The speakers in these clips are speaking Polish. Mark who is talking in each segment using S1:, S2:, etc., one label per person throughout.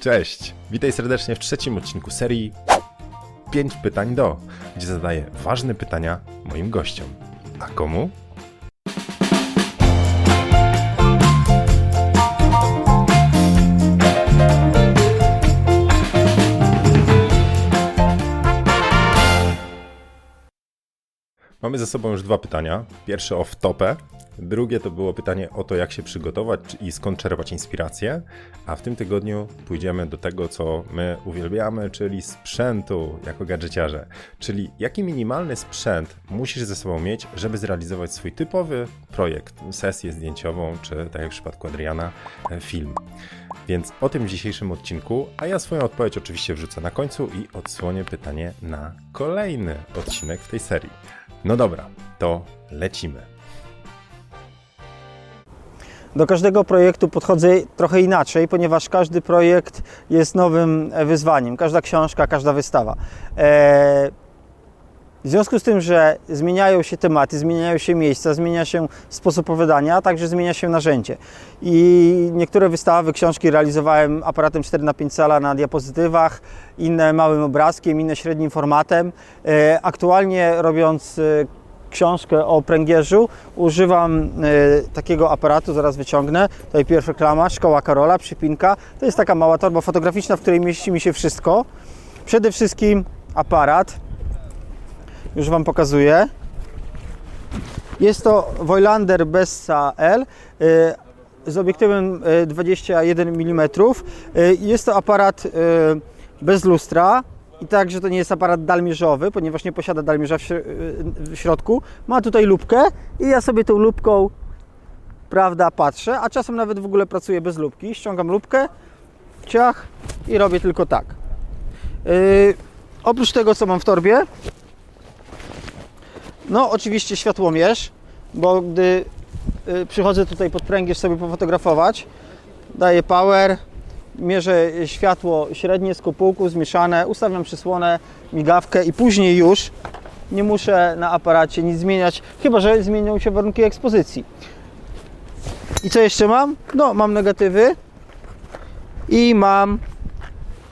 S1: Cześć! Witaj serdecznie w trzecim odcinku serii 5 pytań do, gdzie zadaję ważne pytania moim gościom. A komu? Mamy ze sobą już dwa pytania. Pierwsze o wtopę, drugie to było pytanie o to, jak się przygotować i skąd czerpać inspirację. A w tym tygodniu pójdziemy do tego, co my uwielbiamy, czyli sprzętu jako gadżeciarze. Czyli jaki minimalny sprzęt musisz ze sobą mieć, żeby zrealizować swój typowy projekt, sesję zdjęciową, czy tak jak w przypadku Adriana, e, film. Więc o tym w dzisiejszym odcinku, a ja swoją odpowiedź oczywiście wrzucę na końcu i odsłonię pytanie na kolejny odcinek w tej serii. No dobra, to lecimy.
S2: Do każdego projektu podchodzę trochę inaczej, ponieważ każdy projekt jest nowym e, wyzwaniem. Każda książka, każda wystawa. E, w związku z tym, że zmieniają się tematy, zmieniają się miejsca, zmienia się sposób opowiadania, a także zmienia się narzędzie. I niektóre wystawy, książki realizowałem aparatem 4 na 5 cala na diapozytywach, inne małym obrazkiem, inne średnim formatem. E, aktualnie robiąc książkę o pręgierzu używam y, takiego aparatu, zaraz wyciągnę. Tutaj pierwsza klama, Szkoła Karola, przypinka. To jest taka mała torba fotograficzna, w której mieści mi się wszystko. Przede wszystkim aparat. Już Wam pokazuję. Jest to Voigtlander Bessa L y, z obiektywem 21 mm. Jest to aparat y, bez lustra, i także to nie jest aparat dalmierzowy, ponieważ nie posiada dalmierza w, w środku. Ma tutaj lubkę i ja sobie tą lubką prawda, patrzę, a czasem nawet w ogóle pracuję bez lubki. Ściągam lubkę, ciach i robię tylko tak. Yy, oprócz tego, co mam w torbie, no oczywiście światłomierz, bo gdy yy, przychodzę tutaj pod pręgierz sobie pofotografować, daję power, mierzę światło średnie z kopułku zmieszane, ustawiam przysłonę, migawkę i później już nie muszę na aparacie nic zmieniać, chyba że zmienią się warunki ekspozycji. I co jeszcze mam? No, mam negatywy i mam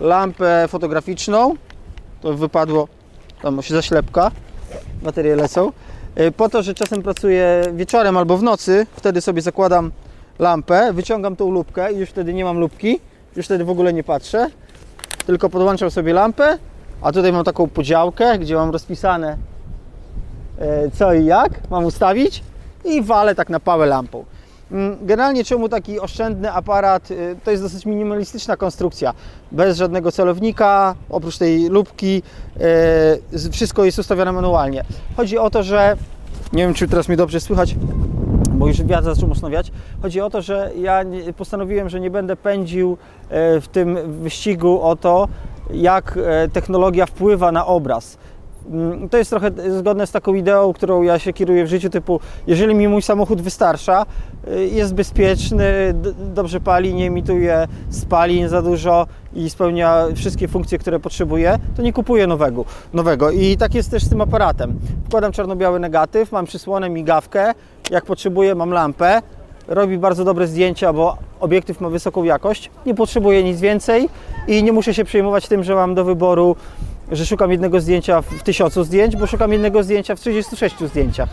S2: lampę fotograficzną. To wypadło, tam się zaślepka, baterie lecą. Y, po to, że czasem pracuję wieczorem albo w nocy, wtedy sobie zakładam lampę, wyciągam tą lubkę i już wtedy nie mam lubki już wtedy w ogóle nie patrzę, tylko podłączam sobie lampę, a tutaj mam taką podziałkę, gdzie mam rozpisane e, co i jak mam ustawić i walę tak na pałę lampą. Mm, generalnie czemu taki oszczędny aparat? E, to jest dosyć minimalistyczna konstrukcja, bez żadnego celownika, oprócz tej lubki, e, wszystko jest ustawione manualnie. Chodzi o to, że nie wiem, czy teraz mnie dobrze słychać, bo już wiatr zaczął mocno. Chodzi o to, że ja postanowiłem, że nie będę pędził e, w tym wyścigu o to, jak technologia wpływa na obraz. Mm, to jest trochę zgodne z taką ideą, którą ja się kieruję w życiu, typu jeżeli mi mój samochód wystarcza, y, jest bezpieczny, dobrze pali, nie emituje spalin za dużo i spełnia wszystkie funkcje, które potrzebuję, to nie kupuję nowego. nowego. I tak jest też z tym aparatem. Wkładam czarno-biały negatyw, mam przysłonę, migawkę, jak potrzebuję mam lampę, robi bardzo dobre zdjęcia, bo obiektyw ma wysoką jakość, nie potrzebuję nic więcej i nie muszę się przejmować tym, że mam do wyboru że szukam jednego zdjęcia w tysiącu zdjęć, bo szukam jednego zdjęcia w 36 zdjęciach.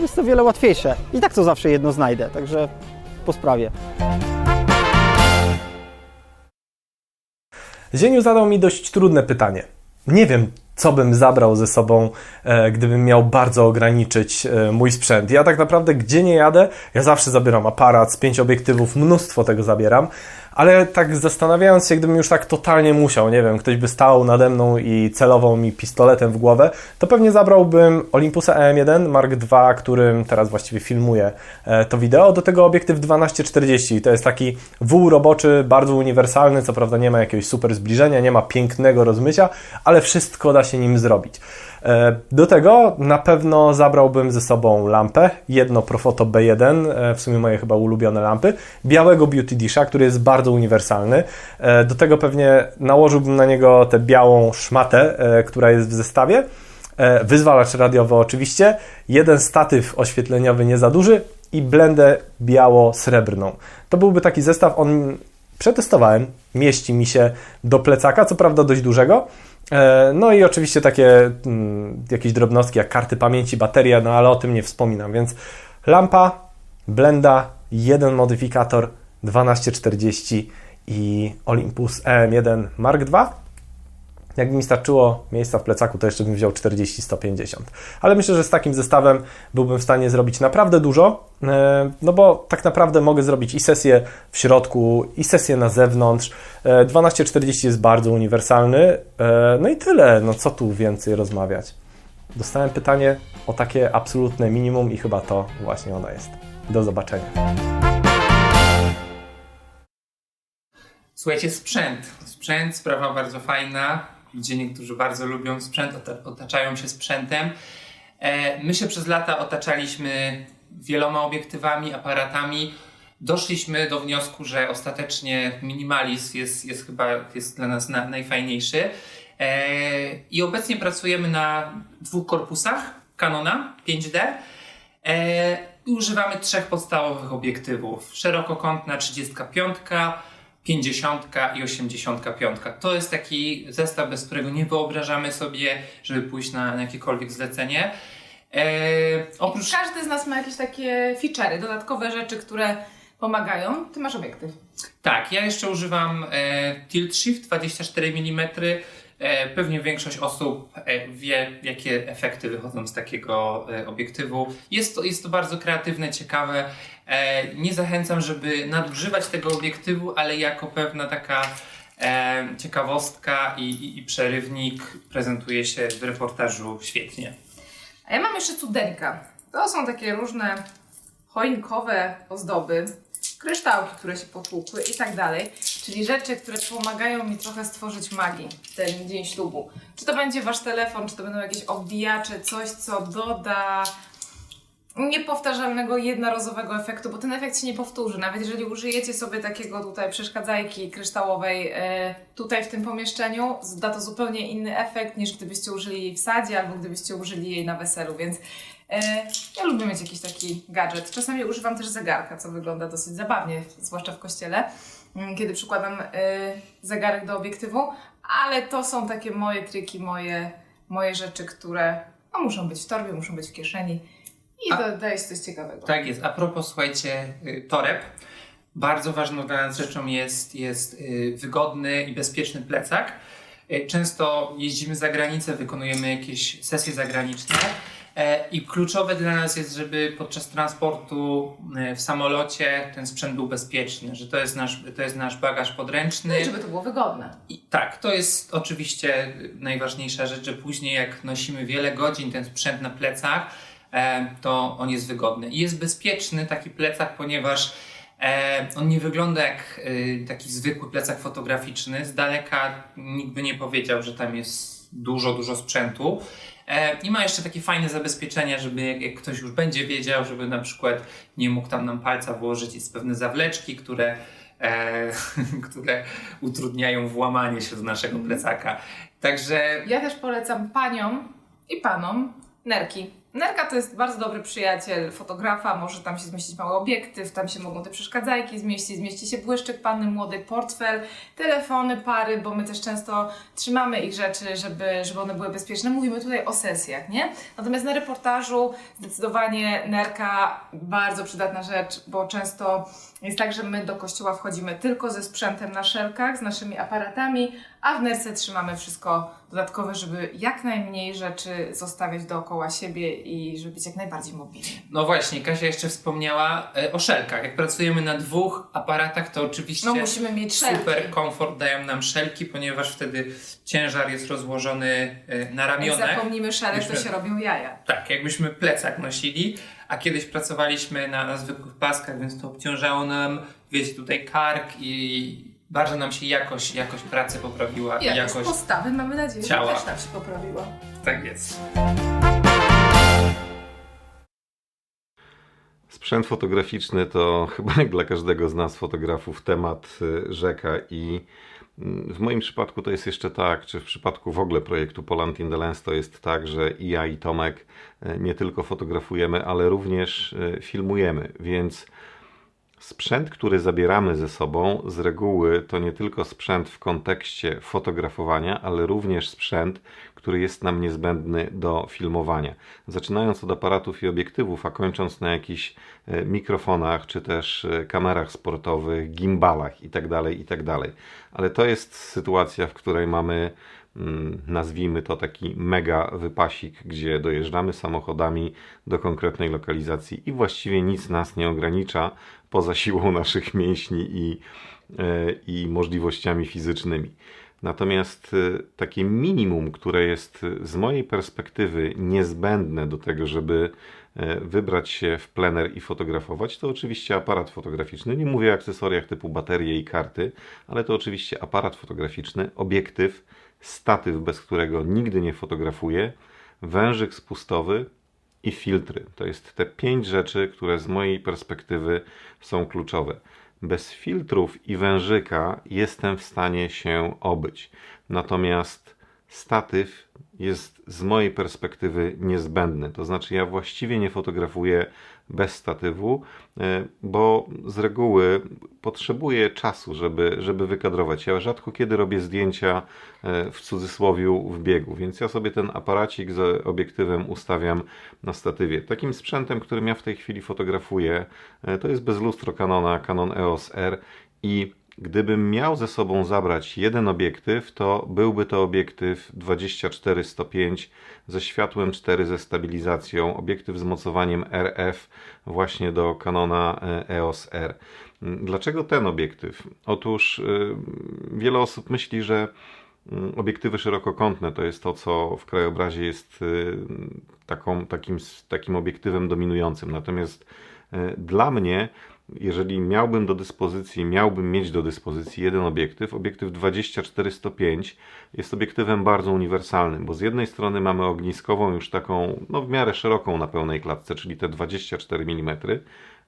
S2: Jest to wiele łatwiejsze. I tak to zawsze jedno znajdę, także po sprawie.
S3: Zieniu zadał mi dość trudne pytanie. Nie wiem, co bym zabrał ze sobą, e, gdybym miał bardzo ograniczyć e, mój sprzęt. Ja tak naprawdę gdzie nie jadę, ja zawsze zabieram aparat z pięć obiektywów, mnóstwo tego zabieram, ale tak zastanawiając się, gdybym już tak totalnie musiał, nie wiem, ktoś by stał nade mną i celował mi pistoletem w głowę, to pewnie zabrałbym Olympusa EM1 Mark II, którym teraz właściwie filmuję e, to wideo, do tego obiektyw 1240. To jest taki wół roboczy, bardzo uniwersalny, co prawda nie ma jakiegoś super zbliżenia, nie ma pięknego rozmycia, ale wszystko da się nim zrobić. E, do tego na pewno zabrałbym ze sobą lampę, jedno Profoto B1, e, w sumie moje chyba ulubione lampy, białego Beauty Disha, który jest bardzo uniwersalny. E, do tego pewnie nałożyłbym na niego tę białą szmatę, która jest w zestawie. Wyzwalacz radiowy oczywiście, jeden statyw oświetleniowy nie za duży i blendę biało-srebrną. To byłby taki zestaw, on Przetestowałem, mieści mi się do plecaka, co prawda dość dużego. E, no i oczywiście takie mm, jakieś drobnostki jak karty pamięci, bateria, no ale o tym nie wspominam, więc lampa, blenda, jeden modyfikator 1240 i Olympus EM1 Mark II jakby mi starczyło miejsca w plecaku, to jeszcze bym wziął 40-150. Ale myślę, że z takim zestawem byłbym w stanie zrobić naprawdę dużo, e, no bo tak naprawdę mogę zrobić i sesję w środku, i sesję na zewnątrz. 1240 e, jest bardzo uniwersalny. E, no i tyle, no co tu więcej rozmawiać. Dostałem pytanie o takie absolutne minimum i chyba to właśnie ono jest. Do zobaczenia.
S4: Słuchajcie, sprzęt. Sprzęt, sprawa bardzo fajna gdzie niektórzy bardzo lubią sprzęt, otaczają się sprzętem. E, my się przez lata otaczaliśmy wieloma obiektywami, aparatami. Doszliśmy do wniosku, że ostatecznie minimalizm jest, jest chyba jest dla nas na, najfajniejszy. E, I obecnie pracujemy na dwóch korpusach Canona 5D e, i używamy trzech podstawowych obiektywów. Szerokokątna 35, 50 i 85. To jest taki zestaw, bez którego nie wyobrażamy sobie, żeby pójść na, na jakiekolwiek zlecenie.
S5: E, oprócz... Każdy z nas ma jakieś takie feature'y, dodatkowe rzeczy, które pomagają. Ty masz obiektyw.
S4: Tak, ja jeszcze używam e, Tilt Shift 24 mm pewnie większość osób e, wie, jakie efekty wychodzą z takiego e, obiektywu. Jest to, jest to bardzo kreatywne, ciekawe. Nie zachęcam, żeby nadużywać tego obiektywu, ale jako pewna taka ciekawostka i, i, i przerywnik prezentuje się w reportażu świetnie.
S5: A ja mam jeszcze cudeńka. To są takie różne choinkowe ozdoby, kryształki, które się potłukły i tak dalej. Czyli rzeczy, które pomagają mi trochę stworzyć magię w ten dzień ślubu. Czy to będzie wasz telefon, czy to będą jakieś odbijacze, coś, co doda niepowtarzalnego, jednorazowego efektu, bo ten efekt się nie powtórzy. Nawet jeżeli użyjecie sobie takiego tutaj przeszkadzajki kryształowej e, tutaj w tym pomieszczeniu, da to zupełnie inny efekt niż gdybyście użyli jej w sadzie albo gdybyście użyli jej na weselu, więc ja lubię mieć jakiś taki gadżet. Czasami używam też zegarka, co wygląda dosyć zabawnie, zwłaszcza w kościele, mm, kiedy przykładam e, zegarek do obiektywu, ale to są takie moje triki, moje, moje rzeczy, które no, muszą być w torbie, muszą być w kieszeni i A, dodajesz coś ciekawego.
S4: Tak jest. A propos, słuchajcie, y, toreb. Bardzo ważną dla nas rzeczą jest, jest y, wygodny i bezpieczny plecak. Y, często jeździmy za granicę, wykonujemy jakieś sesje zagraniczne e, i kluczowe dla nas jest, żeby podczas transportu w samolocie ten sprzęt był bezpieczny, że to jest nasz, to jest nasz bagaż podręczny.
S5: No i żeby to było wygodne.
S4: I tak, to jest oczywiście najważniejsza rzecz, że później jak nosimy wiele godzin ten sprzęt na plecach, E, to on jest wygodny. I jest bezpieczny taki plecak, ponieważ e, on nie wygląda jak e, taki zwykły plecak fotograficzny. Z daleka nikt by nie powiedział, że tam jest dużo, dużo sprzętu. I ma jeszcze takie fajne zabezpieczenia, żeby jak, jak, ktoś już będzie wiedział, żeby na przykład nie mógł tam nam palca włożyć. Jest pewne zawleczki, które, e, które utrudniają włamanie się do naszego mhm. plecaka. Także.
S5: Ja też polecam paniom i panom nerki Nerka to jest bardzo dobry przyjaciel fotografa, może tam się zmieścić mały obiektyw, tam się mogą te przeszkadzajki zmieścić, zmieści się błyszczyk panny młodej, portfel, telefony, pary, bo my też często trzymamy ich rzeczy, żeby, żeby one były bezpieczne. Mówimy tutaj o sesjach, nie? Natomiast na reportażu zdecydowanie nerka bardzo przydatna rzecz, bo często jest tak, że my do kościoła wchodzimy tylko ze sprzętem na szelkach, z naszymi aparatami, a w nerce trzymamy wszystko dodatkowe, żeby jak najmniej rzeczy zostawiać dookoła siebie i żeby być jak najbardziej mobilny.
S4: No właśnie, Kasia jeszcze wspomniała e, o szelkach. Jak pracujemy na dwóch aparatach, to oczywiście
S5: no, musimy mieć
S4: super
S5: szelki.
S4: komfort dają nam szelki, ponieważ wtedy ciężar jest rozłożony e, na ramionach.
S5: Jak zapomnimy szelek, to się robią jaja.
S4: Tak, jakbyśmy plecak nosili, a kiedyś pracowaliśmy na, na zwykłych paskach, więc to obciążało nam, wiecie, tutaj kark i bardzo nam się jakość, jakość pracy poprawiła.
S5: I jakość, jakość postawy, mamy nadzieję, ciała. że też nam się poprawiła.
S4: Tak jest.
S1: Sprzęt fotograficzny to chyba jak dla każdego z nas fotografów temat y, rzeka i w moim przypadku to jest jeszcze tak, czy w przypadku w ogóle projektu Poland in the Lens to jest tak, że i ja i Tomek y, nie tylko fotografujemy, ale również y, filmujemy, więc
S6: Sprzęt, który zabieramy ze sobą, z reguły to nie tylko sprzęt w kontekście fotografowania, ale również sprzęt, który jest nam niezbędny do filmowania. Zaczynając od aparatów i obiektywów, a kończąc na jakichś e, mikrofonach, czy też e, kamerach sportowych, gimbalach itd., itd. Ale to jest sytuacja, w której mamy mm, nazwijmy to taki mega wypasik, gdzie dojeżdżamy samochodami do konkretnej lokalizacji i właściwie nic nas nie ogranicza poza siłą naszych mięśni i, e, i możliwościami fizycznymi. Natomiast e, takie minimum, które jest z mojej perspektywy niezbędne do tego, żeby e, wybrać się w plener i fotografować, to oczywiście aparat fotograficzny. Nie mówię o akcesoriach typu baterie i karty, ale to oczywiście aparat fotograficzny, obiektyw, statyw, bez którego nigdy nie fotografuję, wężyk spustowy i filtry. To jest te pięć rzeczy, które z mojej perspektywy są kluczowe. Bez filtrów i wężyka jestem w stanie się obyć. Natomiast statyw jest z mojej perspektywy niezbędny. To znaczy, ja właściwie nie fotografuję bez statywu, e, bo z reguły potrzebuję czasu, żeby, żeby wykadrować. Ja rzadko kiedy robię zdjęcia e, w cudzysłowiu w biegu, więc ja sobie ten aparacik z obiektywem ustawiam na statywie. Takim sprzętem, którym ja w tej chwili fotografuję, e, to jest bez lustro Canona, Canon EOS R i Gdybym miał ze sobą zabrać jeden obiektyw, to byłby to obiektyw 24-105 ze światłem 4 ze stabilizacją, obiektyw z mocowaniem RF właśnie do Canona EOS R. Dlaczego ten obiektyw? Otóż y, wiele osób myśli, że mm, obiektywy szerokokątne to jest to, co w krajobrazie jest y, taką, takim, takim obiektywem dominującym. Natomiast y, dla mnie jeżeli miałbym do dyspozycji, miałbym mieć do dyspozycji jeden obiektyw, obiektyw 24-105 jest obiektywem bardzo uniwersalnym, bo z jednej strony mamy ogniskową już taką, no w miarę szeroką na pełnej klatce, czyli te 24 mm,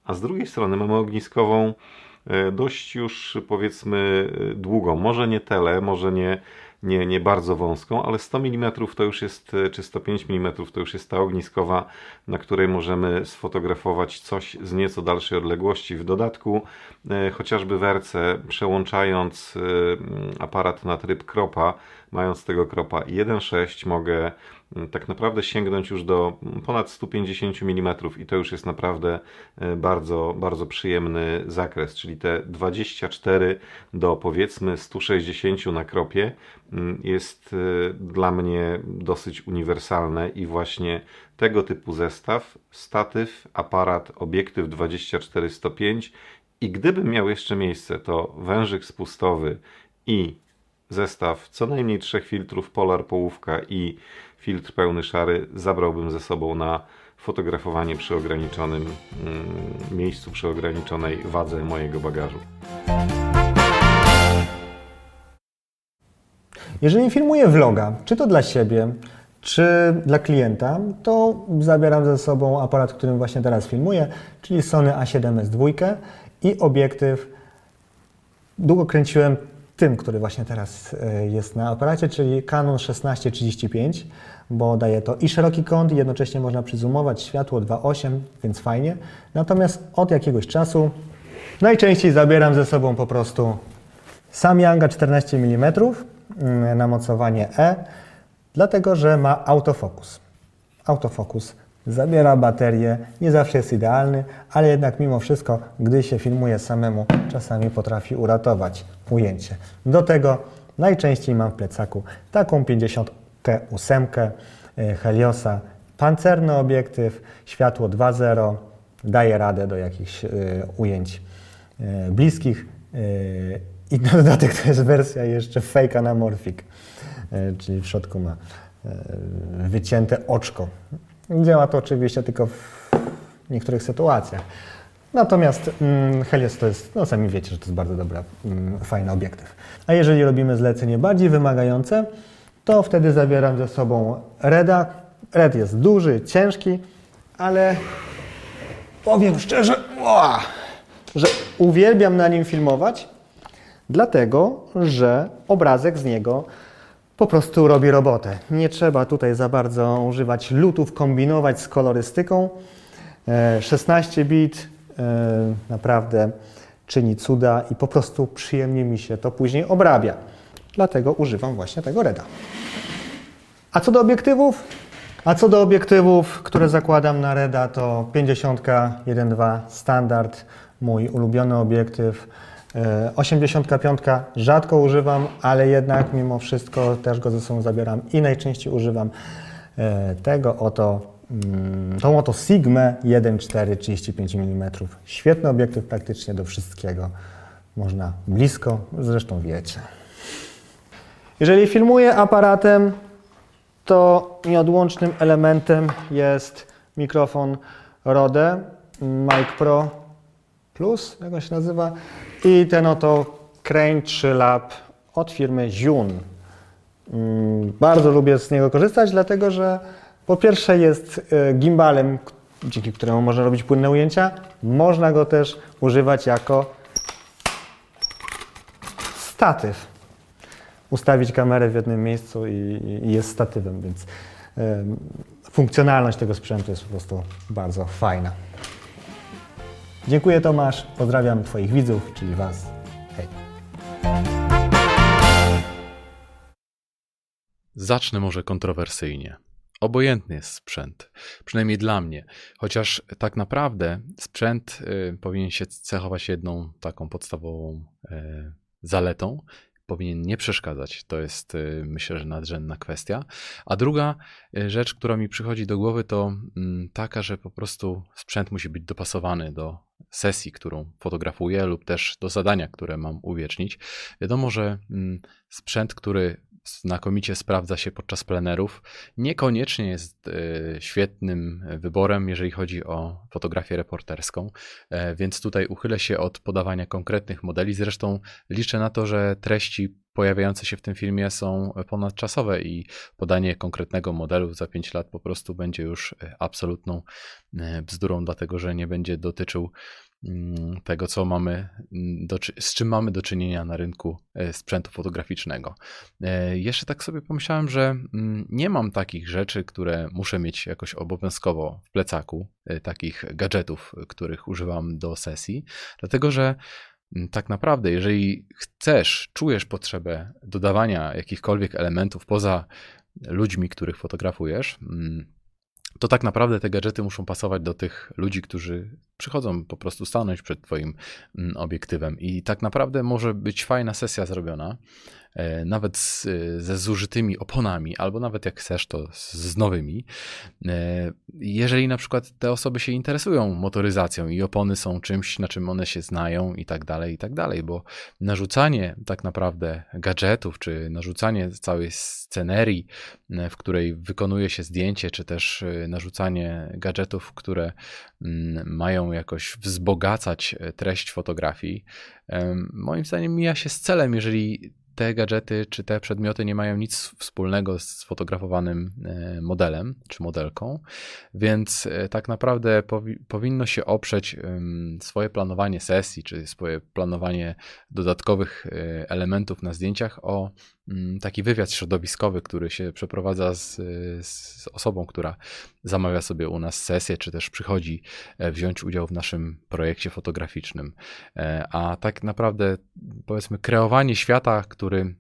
S6: a z drugiej strony mamy ogniskową e, dość już powiedzmy długą, może nie tele, może nie nie, nie bardzo wąską, ale 100 mm to już jest, czy 105 mm to już jest ta ogniskowa, na której możemy sfotografować coś z nieco dalszej odległości. W dodatku, e, chociażby w RC, przełączając e, aparat na tryb kropa, mając tego kropa 1.6 mogę tak naprawdę sięgnąć już do ponad 150 mm i to już jest naprawdę e, bardzo, bardzo przyjemny zakres, czyli te 24 do powiedzmy 160 na kropie mm, jest dla mnie dosyć uniwersalne i właśnie tego typu zestaw, statyw, aparat, obiektyw 24-105 i gdybym miał jeszcze miejsce, to wężyk spustowy i zestaw co najmniej trzech filtrów Polar połówka i filtr pełny szary zabrałbym ze sobą na fotografowanie przy ograniczonym mm, miejscu, przy ograniczonej wadze mojego bagażu.
S7: Jeżeli filmuję vloga, czy to dla siebie, czy dla klienta, to zabieram ze sobą aparat, którym właśnie teraz filmuję, czyli Sony A7S II i obiektyw. Długo kręciłem tym, który właśnie teraz e, jest na aparacie, czyli Canon 1635, bo daje to i szeroki kąt, i jednocześnie można przyzumować światło 2.8, więc fajnie. Natomiast od jakiegoś czasu najczęściej zabieram ze sobą po prostu Samyanga 14 mm na mocowanie E, dlatego że ma autofokus. Autofokus zabiera baterię, nie zawsze jest idealny, ale jednak mimo wszystko, gdy się filmuje samemu, czasami potrafi uratować ujęcie. Do tego najczęściej mam w plecaku taką 58 e, Heliosa, pancerny obiektyw, światło 2.0, daje radę do jakichś y, ujęć y, bliskich y, i na dodatek to jest wersja jeszcze fake anamorphic, czyli w środku ma wycięte oczko. Działa to oczywiście tylko w niektórych sytuacjach. Natomiast mm, Helios to jest, no sami wiecie, że to jest bardzo dobra, mm, fajny obiektyw. A jeżeli robimy zlecenie bardziej wymagające, to wtedy zabieram ze sobą Reda. Red jest duży, ciężki, ale powiem szczerze, że uwielbiam na nim filmować, dlatego że obrazek z niego po prostu robi robotę. Nie trzeba tutaj za bardzo używać lutów, kombinować z kolorystyką. 16 e, bit naprawdę czyni cuda i po prostu przyjemnie mi się to później obrabia. Dlatego używam właśnie tego Reda. A co do obiektywów? A co do obiektywów, które zakładam na Reda, to 50 1.2 standard, mój ulubiony obiektyw. 85 e, rzadko używam, ale jednak mimo wszystko też go ze sobą zabieram i najczęściej używam e, tego oto, mm, tą oto Sigma 1.4 35 mm. Świetny obiektyw praktycznie do wszystkiego. Można blisko, zresztą wiecie. Jeżeli filmuję aparatem, to nieodłącznym elementem jest mikrofon Rode Mic Pro Plus, jak on się nazywa, i ten oto Crane 3 Lab od firmy Zhun. Mm, bardzo lubię z niego korzystać, dlatego że po pierwsze jest e, gimbalem, dzięki któremu można robić płynne ujęcia. Można go też używać jako statyw ustawić kamerę w jednym miejscu i, jest statywem, więc y, funkcjonalność tego sprzętu jest po prostu bardzo fajna. Dziękuję Tomasz, pozdrawiam Twoich widzów, czyli Was. Hej.
S8: Zacznę może kontrowersyjnie. Obojętny jest sprzęt, przynajmniej dla mnie, chociaż tak naprawdę sprzęt y, powinien się cechować jedną taką podstawową y, zaletą, powinien nie przeszkadzać. To jest y, myślę, że nadrzędna kwestia. A druga rzecz, która mi przychodzi do głowy, to mm, taka, że po prostu sprzęt musi być dopasowany do sesji, którą fotografuję, lub też do zadania, które mam uwiecznić. Wiadomo, że mm, sprzęt, który znakomicie sprawdza się podczas plenerów, niekoniecznie jest e, świetnym wyborem, jeżeli chodzi o fotografię reporterską, e, więc tutaj uchylę się od podawania konkretnych modeli. Zresztą liczę na to, że treści pojawiające się w tym filmie są ponadczasowe i podanie konkretnego modelu za 5 lat po prostu będzie już e, absolutną bzdurą, dlatego że nie będzie dotyczył tego, co mamy, mm, z czym mamy do czynienia na rynku e, sprzętu fotograficznego. E, jeszcze tak sobie pomyślałem, że mm, nie mam takich rzeczy, które muszę mieć jakoś obowiązkowo w plecaku, e, takich gadżetów, których używam do sesji, dlatego że tak naprawdę, jeżeli chcesz, czujesz potrzebę dodawania jakichkolwiek elementów poza ludźmi, których fotografujesz, to tak naprawdę te gadżety muszą pasować do tych ludzi, którzy przychodzą po prostu stanąć przed Twoim mm, obiektywem. I tak naprawdę może być fajna sesja zrobiona, nawet z, ze zużytymi oponami, albo nawet jak chcesz, to z, z nowymi. E, jeżeli na przykład te osoby się interesują motoryzacją i opony są czymś, na czym one się znają i tak dalej, i tak dalej, bo narzucanie tak naprawdę gadżetów, czy narzucanie całej scenerii, e, w której wykonuje się zdjęcie, czy też narzucanie gadżetów, które mm, mają jakoś wzbogacać treść fotografii, moim zdaniem mija się z celem, jeżeli te gadżety czy te przedmioty nie mają nic wspólnego z sfotografowanym e, modelem czy modelką, więc e, tak naprawdę powi powinno się oprzeć swoje planowanie sesji czy swoje planowanie dodatkowych e, elementów na zdjęciach o Mm, taki wywiad środowiskowy, który się przeprowadza z, z, osobą, która zamawia sobie u nas sesję, czy też przychodzi e, wziąć udział w naszym projekcie fotograficznym. E, a tak naprawdę, powiedzmy, kreowanie świata, który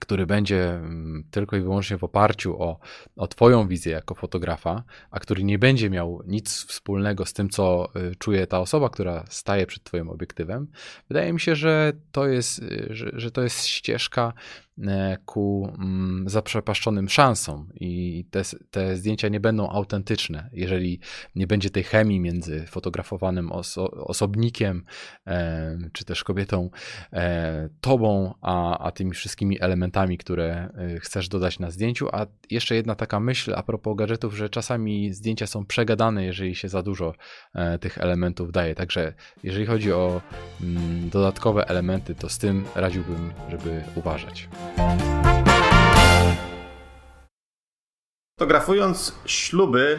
S8: który będzie mm, tylko i wyłącznie w oparciu o, o Twoją wizję jako fotografa, a który nie będzie miał nic wspólnego z tym, co y, czuje ta osoba, która staje przed Twoim obiektywem, wydaje mi się, że to jest, y, że, że to jest ścieżka ku mm, zaprzepaszczonym szansom i te, te zdjęcia nie będą autentyczne, jeżeli nie będzie tej chemii między fotografowanym oso osobnikiem, e, czy też kobietą, e, tobą, a, a tymi wszystkimi elementami, które e, chcesz dodać na zdjęciu. A jeszcze jedna taka myśl a propos gadżetów, że czasami zdjęcia są przegadane, jeżeli się za dużo e, tych elementów daje. Także jeżeli chodzi o mm, dodatkowe elementy, to z tym radziłbym, żeby uważać.
S9: Fotografując śluby,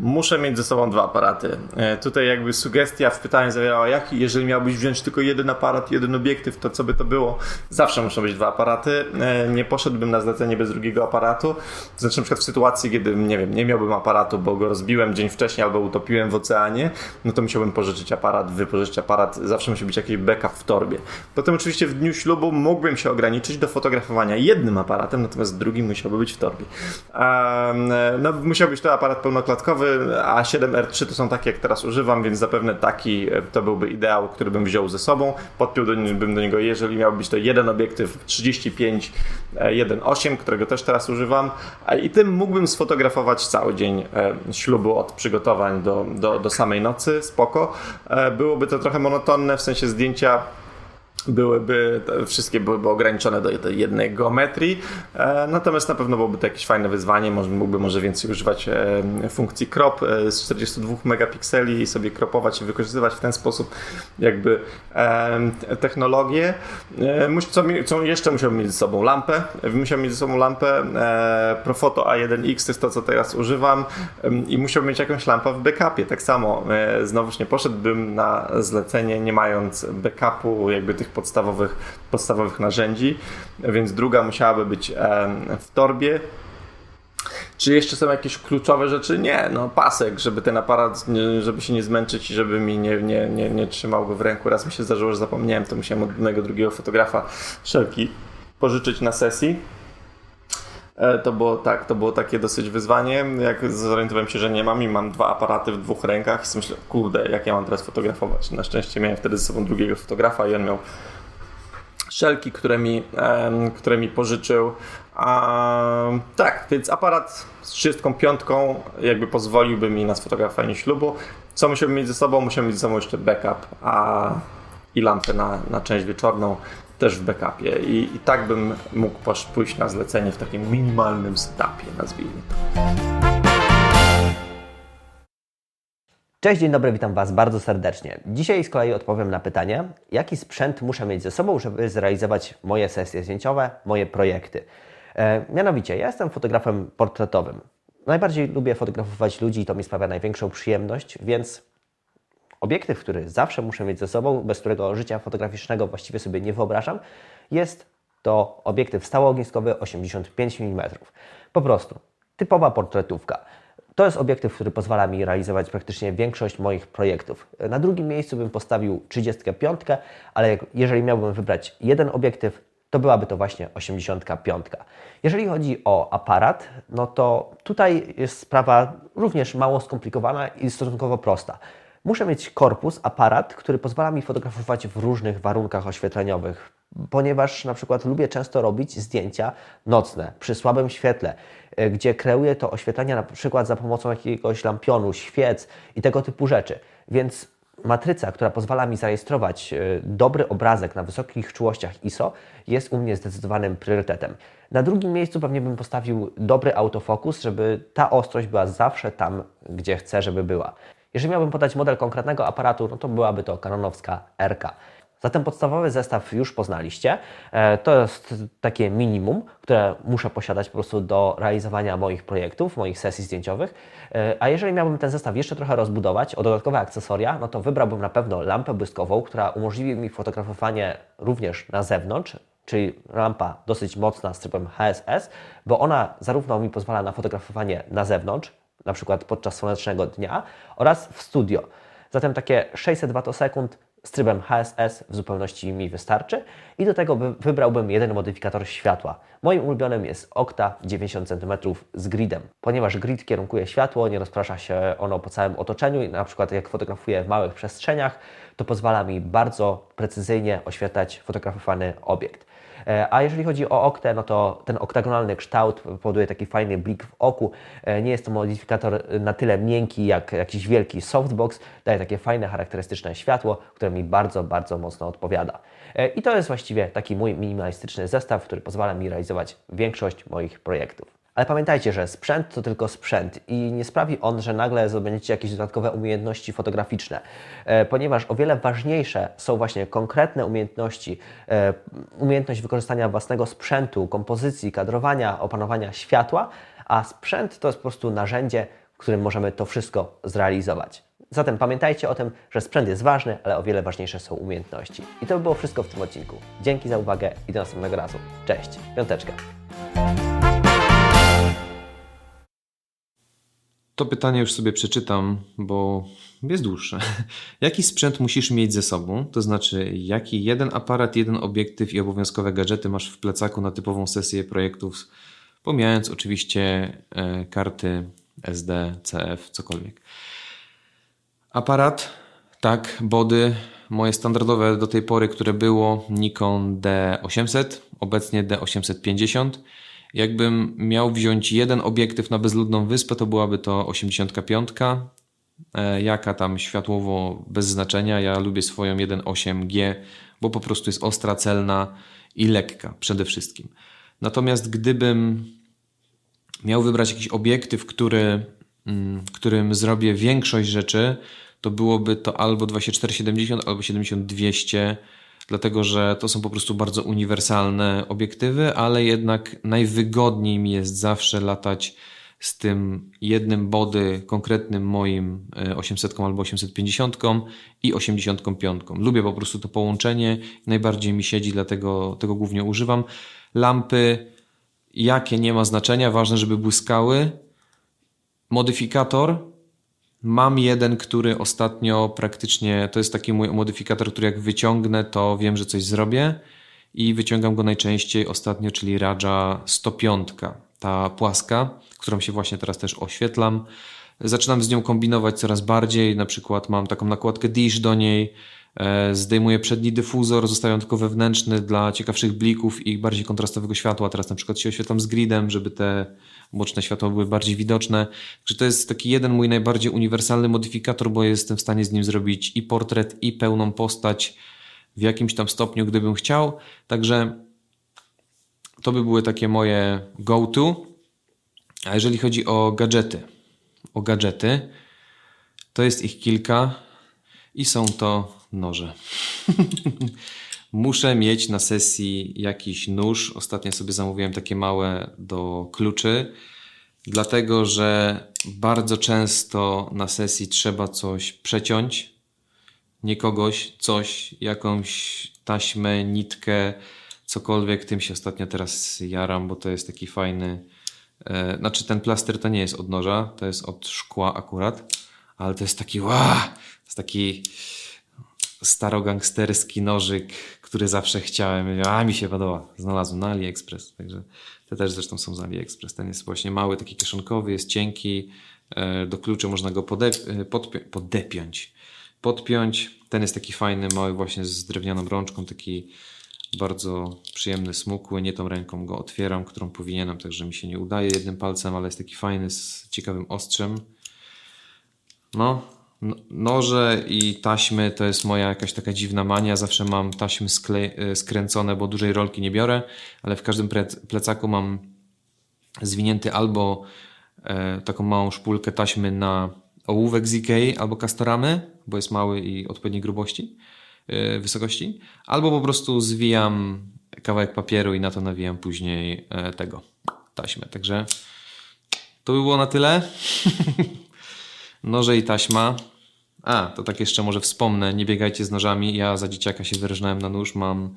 S9: muszę mieć ze sobą dwa aparaty. E, tutaj jakby sugestia w pytaniu zawierała, jak jeżeli miałbyś wziąć tylko jeden aparat, jeden obiektyw, to co by to było? Zawsze muszą być dwa aparaty. E, nie poszedłbym na zlecenie bez drugiego aparatu. Znaczy na przykład w sytuacji, kiedy nie wiem, nie miałbym aparatu, bo go rozbiłem dzień wcześniej albo utopiłem w oceanie, no to musiałbym pożyczyć aparat, wypożyczyć aparat. Zawsze musi być jakiś backup w torbie. Potem oczywiście w dniu ślubu mógłbym się ograniczyć do fotografowania jednym aparatem, natomiast drugi musiałby być w torbie. No, musiał być to aparat pełnoklatkowy, a 7R3 to są takie, jak teraz używam, więc zapewne taki e, to byłby ideał, który bym wziął ze sobą. Podpiąłbym do niego, jeżeli miał być to jeden obiektyw 35 1.8, którego też teraz używam i tym mógłbym sfotografować cały dzień e, ślubu od przygotowań do, do, do samej nocy, spoko. E, byłoby to trochę monotonne, w sensie zdjęcia byłyby, wszystkie byłyby ograniczone do jednej geometrii, e, natomiast na pewno byłoby to jakieś fajne wyzwanie, mógłby może więcej używać e, funkcji crop e, z 42 megapikseli i sobie kropować i wykorzystywać w ten sposób jakby technologię. Co, co jeszcze musiałbym mieć ze sobą? Lampę. Musiałbym mieć ze sobą lampę Profoto A1X, to jest to, co teraz używam i musiałbym mieć jakąś lampę w backupie. Tak samo znowuż nie poszedłbym na zlecenie nie mając backupu jakby tych podstawowych, podstawowych narzędzi, więc druga musiałaby być w torbie. Czy jeszcze są jakieś kluczowe rzeczy? Nie, no pasek, żeby ten aparat, żeby się nie zmęczyć i żeby mi nie, nie, nie, nie trzymał go w ręku. Raz mi się zdarzyło, że zapomniałem, to musiałem od jednego drugiego fotografa wszelki pożyczyć na sesji. E, to było tak, to było takie dosyć wyzwanie. Jak zorientowałem się, że nie mam i mam dwa aparaty w dwóch rękach i myślę, kurde, jak ja mam teraz fotografować. Na szczęście miałem wtedy ze sobą drugiego fotografa i on miał szelki, które mi, które mi pożyczył. tak, więc aparat z 35 jakby pozwoliłby mi na sfotografowanie ślubu. Co musiałbym mieć ze sobą? Musiałbym mieć ze sobą jeszcze backup a, i lampę na, na część wieczorną też w backupie i, i tak bym mógł pójść na zlecenie w takim minimalnym setupie, nazwijmy to.
S10: Cześć, dzień dobry, witam Was bardzo serdecznie. Dzisiaj z kolei odpowiem na pytanie, jaki sprzęt muszę mieć ze sobą, żeby zrealizować moje sesje zdjęciowe, moje projekty. E, mianowicie, ja jestem fotografem portretowym. Najbardziej lubię fotografować ludzi i to mi sprawia największą przyjemność, więc Obiektyw, który zawsze muszę mieć ze sobą, bez którego życia fotograficznego właściwie sobie nie wyobrażam, jest to obiektyw stałoogniskowy 85 mm. Po prostu typowa portretówka. To jest obiektyw, który pozwala mi realizować praktycznie większość moich projektów. Na drugim miejscu bym postawił 35, ale jeżeli miałbym wybrać jeden obiektyw, to byłaby to właśnie 85. Jeżeli chodzi o aparat, no to tutaj jest sprawa również mało skomplikowana i stosunkowo prosta. Muszę mieć korpus, aparat, który pozwala mi fotografować w różnych warunkach oświetleniowych, ponieważ na przykład lubię często robić zdjęcia nocne przy słabym świetle, e, gdzie kreuję to oświetlenie na przykład za pomocą jakiegoś lampionu, świec i tego typu rzeczy. Więc matryca, która pozwala mi zarejestrować e, dobry obrazek na wysokich czułościach ISO, jest u mnie zdecydowanym priorytetem. Na drugim miejscu pewnie bym postawił dobry autofokus, żeby ta ostrość była zawsze tam, gdzie chcę, żeby była. Jeżeli miałbym podać model konkretnego aparatu, no to byłaby to kanonowska RK. Zatem podstawowy zestaw już poznaliście. E, to jest takie minimum, które muszę posiadać po prostu do realizowania moich projektów, moich sesji zdjęciowych. E, a jeżeli miałbym ten zestaw jeszcze trochę rozbudować o dodatkowe akcesoria, no to wybrałbym na pewno lampę błyskową, która umożliwi mi fotografowanie również na zewnątrz, czyli lampa dosyć mocna z trybem HSS, bo ona zarówno mi pozwala na fotografowanie na zewnątrz, na przykład podczas słonecznego dnia oraz w studio. Zatem takie 600 Watosekund z trybem HSS w zupełności mi wystarczy i do tego wybrałbym jeden modyfikator światła. Moim ulubionym jest Okta 90 cm z gridem, ponieważ grid kierunkuje światło, nie rozprasza się ono po całym otoczeniu i na przykład jak fotografuję w małych przestrzeniach, to pozwala mi bardzo precyzyjnie oświetlać fotografowany obiekt. E, a jeżeli chodzi o oktę, no to ten oktagonalny kształt powoduje taki fajny blik w oku. E, nie jest to modyfikator na tyle miękki jak jakiś wielki softbox. Daje takie fajne, charakterystyczne światło, które mi bardzo, bardzo mocno odpowiada. E, I to jest właściwie taki mój minimalistyczny zestaw, który pozwala mi realizować większość moich projektów. Ale pamiętajcie, że sprzęt to tylko sprzęt i nie sprawi on, że nagle zdobędziecie jakieś dodatkowe umiejętności fotograficzne, e, ponieważ o wiele ważniejsze są właśnie konkretne umiejętności, e, umiejętność wykorzystania własnego sprzętu, kompozycji, kadrowania, opanowania światła, a sprzęt to jest po prostu narzędzie, którym możemy to wszystko zrealizować. Zatem pamiętajcie o tym, że sprzęt jest ważny, ale o wiele ważniejsze są umiejętności. I to by było wszystko w tym odcinku. Dzięki za uwagę i do następnego razu. Cześć, piąteczka.
S11: To pytanie już sobie przeczytam, bo jest dłuższe. Jaki sprzęt musisz mieć ze sobą? To znaczy, jaki jeden aparat, jeden obiektyw i obowiązkowe gadżety masz w plecaku na typową sesję projektów, pomijając oczywiście e, karty SD, CF, cokolwiek. Aparat, tak, body, moje standardowe do tej pory, które było Nikon D800, obecnie D850. Jakbym miał wziąć jeden obiektyw na bezludną wyspę, to byłaby to 85. E, jaka tam światłowo bez znaczenia. Ja lubię swoją 1.8G, bo po prostu jest ostra, celna i lekka przede wszystkim. Natomiast gdybym miał wybrać jakiś obiektyw, który, mm, którym zrobię większość rzeczy, to byłoby to albo 2470, albo 7200, dlatego że to są po prostu bardzo uniwersalne obiektywy, ale jednak najwygodniej mi jest zawsze latać z tym jednym body konkretnym moim 800 e, albo 850 i 85. Lubię po prostu to połączenie, najbardziej mi siedzi, dlatego tego głównie używam. Lampy, jakie nie ma znaczenia, ważne, żeby błyskały. Modyfikator, Mam jeden, który ostatnio praktycznie, to jest taki mój modyfikator, który jak wyciągnę, to wiem, że coś zrobię. I wyciągam go najczęściej ostatnio, czyli Raja 105, ta płaska, którą się właśnie teraz też oświetlam. Zaczynam z nią kombinować coraz bardziej, na przykład mam taką nakładkę dish do niej, zdejmuję przedni dyfuzor, zostawiam tylko wewnętrzny dla ciekawszych blików i bardziej kontrastowego światła. Teraz na przykład się oświetlam z gridem, żeby te boczne światła były bardziej widoczne. Także to jest taki jeden mój najbardziej uniwersalny modyfikator, bo jestem w stanie z nim zrobić i portret, i pełną postać w jakimś tam stopniu, gdybym chciał. Także to by były takie moje go-to. A jeżeli chodzi o gadżety, o gadżety, to jest ich kilka i są to noże. Muszę mieć na sesji jakiś nóż. Ostatnio sobie zamówiłem takie małe do kluczy, dlatego że bardzo często na sesji trzeba coś przeciąć. Nie kogoś, coś, jakąś taśmę, nitkę, cokolwiek. Tym się ostatnio teraz jaram, bo to jest taki fajny. E, znaczy, ten plaster to nie jest od noża, to jest od szkła akurat, ale to jest taki, wow, to jest taki starogangsterski nożyk, który zawsze chciałem. A mi się podoba. Znalazłem na AliExpress. Także te też zresztą są z AliExpress. Ten jest właśnie mały, taki kieszonkowy, jest cienki. E, do klucza można go podep- e, podpi- podepiąć. Podpiąć. Ten jest taki fajny, mały, właśnie z drewnianą rączką, taki bardzo przyjemny, smukły. Nie tą ręką go otwieram, którą powinienem, także mi się nie udaje jednym palcem, ale jest taki fajny, z ciekawym ostrzem. No, Noże i taśmy to jest moja jakaś taka dziwna mania. Zawsze mam taśmy e, skręcone, bo dużej rolki nie biorę, ale w każdym plecaku mam zwinięty albo e, taką małą szpulkę taśmy na ołówek z Ikei albo Castoramy, bo jest mały i odpowiedniej grubości, e, wysokości, albo po prostu zwijam kawałek papieru i na to nawijam później tego taśmę. Także to by było na tyle. Noże i taśma. A, to tak jeszcze może wspomnę, nie biegajcie z nożami. Ja za dzieciaka się wyrżnąłem na nóż, mam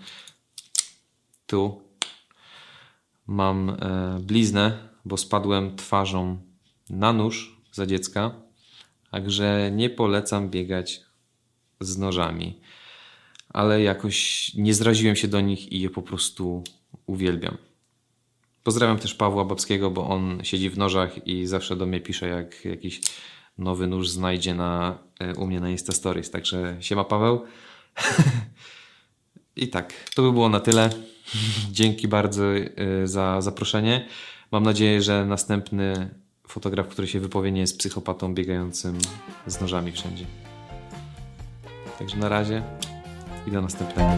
S11: tu mam e, bliznę, bo spadłem twarzą na nóż za dziecka. Także nie polecam biegać z nożami. Ale jakoś nie zraziłem się do nich i je po prostu uwielbiam. Pozdrawiam też Pawła Babskiego, bo on siedzi w nożach i zawsze do mnie pisze, jak jakiś nowy nóż znajdzie na, e, u mnie na Insta Stories. Także siema Paweł. I tak, to by było na tyle. Dzięki bardzo e, za zaproszenie. Mam nadzieję, że następny fotograf, który się wypowie, nie jest psychopatą biegającym z nożami wszędzie. Także na razie i do następnego.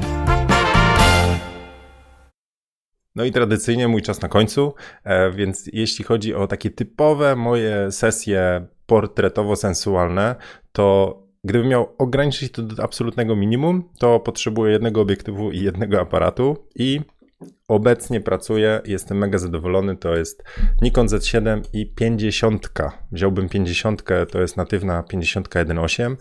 S1: No i tradycyjnie mój czas na końcu, e, więc jeśli chodzi o takie typowe moje sesje portretowo-sensualne, to gdybym miał ograniczyć to do absolutnego minimum, to potrzebuję jednego obiektywu i jednego aparatu i obecnie pracuję, jestem mega zadowolony, to jest Nikon Z7 i 50. Wziąłbym 50, to jest natywna 50 1.8,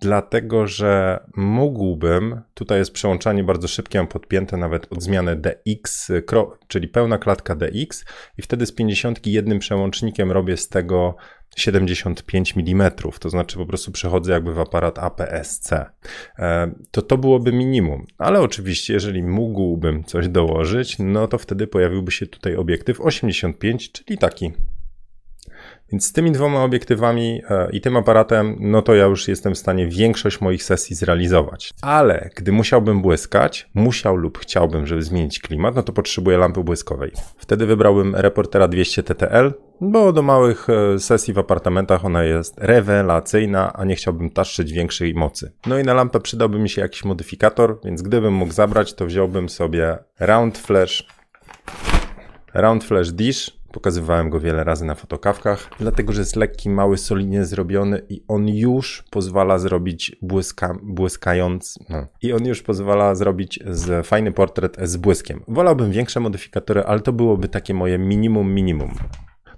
S1: dlatego że mógłbym, tutaj jest przełączanie bardzo szybkie, mam podpięte nawet od zmiany DX, czyli pełna klatka DX i wtedy z 50 jednym przełącznikiem robię z tego 75 mm, to znaczy po prostu przechodzę jakby w aparat APS-C. E, to to byłoby minimum, ale oczywiście jeżeli mógłbym coś dołożyć, no to wtedy pojawiłby się tutaj obiektyw 85, czyli taki więc z tymi dwoma obiektywami e, i tym aparatem, no to ja już jestem w stanie większość moich sesji zrealizować. Ale gdy musiałbym błyskać, musiał lub chciałbym, żeby zmienić klimat, no to potrzebuję lampy błyskowej. Wtedy wybrałbym Reportera 200 TTL, bo do małych e, sesji w apartamentach ona jest rewelacyjna, a nie chciałbym taszczyć większej mocy. No i na lampę przydałby mi się jakiś modyfikator, więc gdybym mógł zabrać, to wziąłbym sobie Round Flash Round Flash Dish Pokazywałem go wiele razy na fotokawkach, dlatego że jest lekki, mały, solidnie zrobiony i on już pozwala zrobić błyska, błyskając. No. I on już pozwala zrobić z, fajny portret z błyskiem. Wolałbym większe modyfikatory, ale to byłoby takie moje minimum, minimum.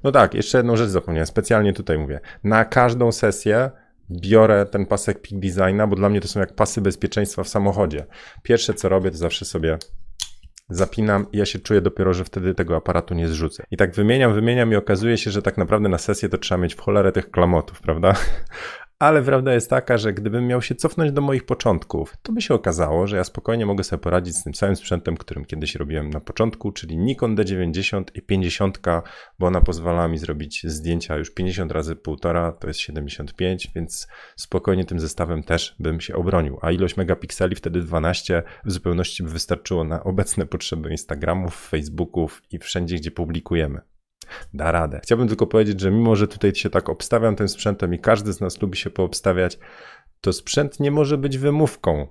S1: No tak, jeszcze jedną rzecz zapomniałem, specjalnie tutaj mówię. Na każdą sesję biorę ten pasek Peak Designa, bo dla mnie to są jak pasy bezpieczeństwa w samochodzie. Pierwsze co robię, to zawsze sobie zapinam i ja się czuję dopiero, że wtedy tego aparatu nie zrzucę. I tak wymieniam, wymieniam i okazuje się, że tak naprawdę na sesję to trzeba mieć w cholerę tych klamotów, prawda? Ale prawda jest taka, że gdybym miał się cofnąć do moich początków, to by się okazało, że ja spokojnie mogę sobie poradzić z tym samym sprzętem, którym kiedyś robiłem na początku, czyli Nikon D90 i 50, bo ona pozwala mi zrobić zdjęcia już 50 razy 1,5, to jest 75, więc spokojnie tym zestawem też bym się obronił. A ilość megapikseli wtedy 12 w zupełności by wystarczyło na obecne potrzeby Instagramów, Facebooków i wszędzie, gdzie publikujemy da radę. Chciałbym tylko powiedzieć, że mimo, że tutaj się tak obstawiam tym sprzętem i każdy z nas lubi się poobstawiać, to sprzęt nie może być wymówką.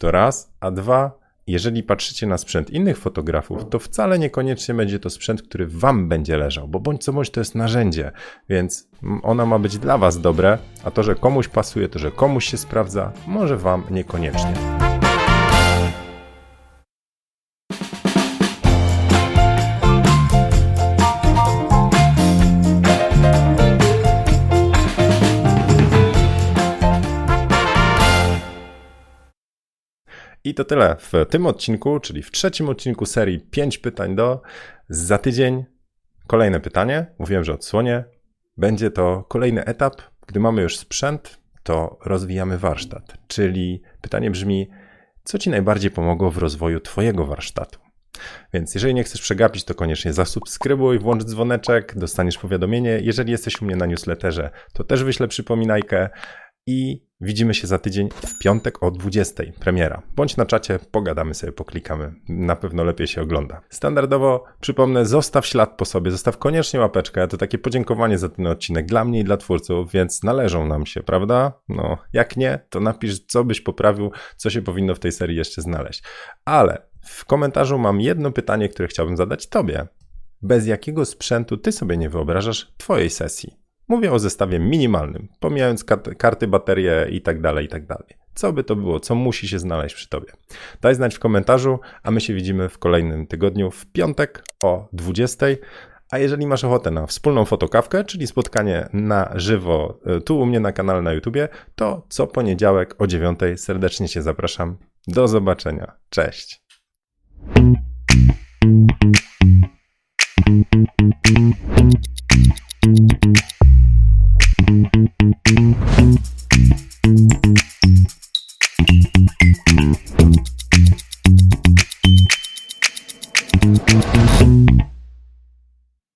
S1: To raz, a dwa, jeżeli patrzycie na sprzęt innych fotografów, to wcale niekoniecznie będzie to sprzęt, który wam będzie leżał, bo bądź co bądź to jest narzędzie, więc ona ma być dla was dobre, a to, że komuś pasuje, to, że komuś się sprawdza, może wam niekoniecznie. I to tyle w tym odcinku, czyli w trzecim odcinku serii 5 pytań do. Za tydzień kolejne pytanie. Mówiłem, że odsłonię. Będzie to kolejny etap. Gdy mamy już sprzęt, to rozwijamy warsztat. Czyli pytanie brzmi, co Ci najbardziej pomogło w rozwoju Twojego warsztatu? Więc jeżeli nie chcesz przegapić, to koniecznie zasubskrybuj, włącz dzwoneczek, dostaniesz powiadomienie. Jeżeli jesteś u mnie na newsletterze, to też wyślę przypominajkę i widzimy się za tydzień w piątek o 20. Premiera. Bądź na czacie, pogadamy sobie, poklikamy. Na pewno lepiej się ogląda. Standardowo przypomnę, zostaw ślad po sobie, zostaw koniecznie łapeczkę. To takie podziękowanie za ten odcinek dla mnie i dla twórców, więc należą nam się, prawda? No, jak nie, to napisz, co byś poprawił, co się powinno w tej serii jeszcze znaleźć. Ale w komentarzu mam jedno pytanie, które chciałbym zadać Tobie. Bez jakiego sprzętu Ty sobie nie wyobrażasz Twojej sesji? Mówię o zestawie minimalnym, pomijając karty, baterie i tak dalej, i tak. Co by to było? Co musi się znaleźć przy tobie? Daj znać w komentarzu, a my się widzimy w kolejnym tygodniu w piątek o 20. A jeżeli masz ochotę na wspólną fotokawkę, czyli spotkanie na żywo e, tu u mnie na kanale na YouTubie, to co poniedziałek o 9 serdecznie Cię zapraszam. Do zobaczenia. Cześć.